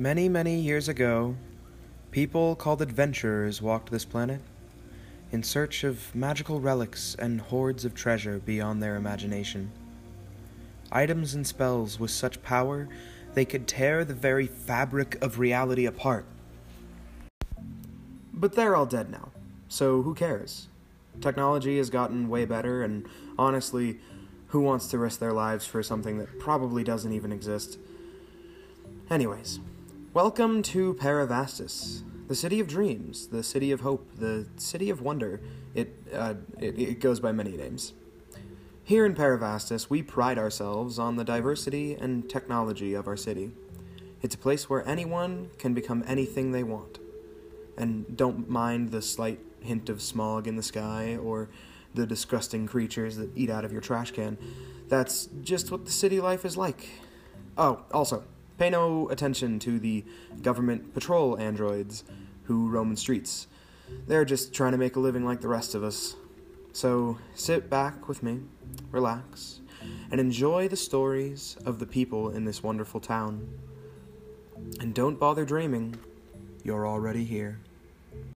Many, many years ago, people called adventurers walked this planet in search of magical relics and hoards of treasure beyond their imagination. Items and spells with such power they could tear the very fabric of reality apart. But they're all dead now, so who cares? Technology has gotten way better, and honestly, who wants to risk their lives for something that probably doesn't even exist? Anyways, welcome to Paravastus, the city of dreams, the city of hope, the city of wonder. It, uh, it, it goes by many names. Here in Paravastus, we pride ourselves on the diversity and technology of our city. It's a place where anyone can become anything they want. And don't mind the slight hint of smog in the sky or the disgusting creatures that eat out of your trash can. That's just what the city life is like. Oh, also, pay no attention to the government patrol androids who roam the streets. They're just trying to make a living like the rest of us. So sit back with me, relax, and enjoy the stories of the people in this wonderful town. And don't bother dreaming, you're already here.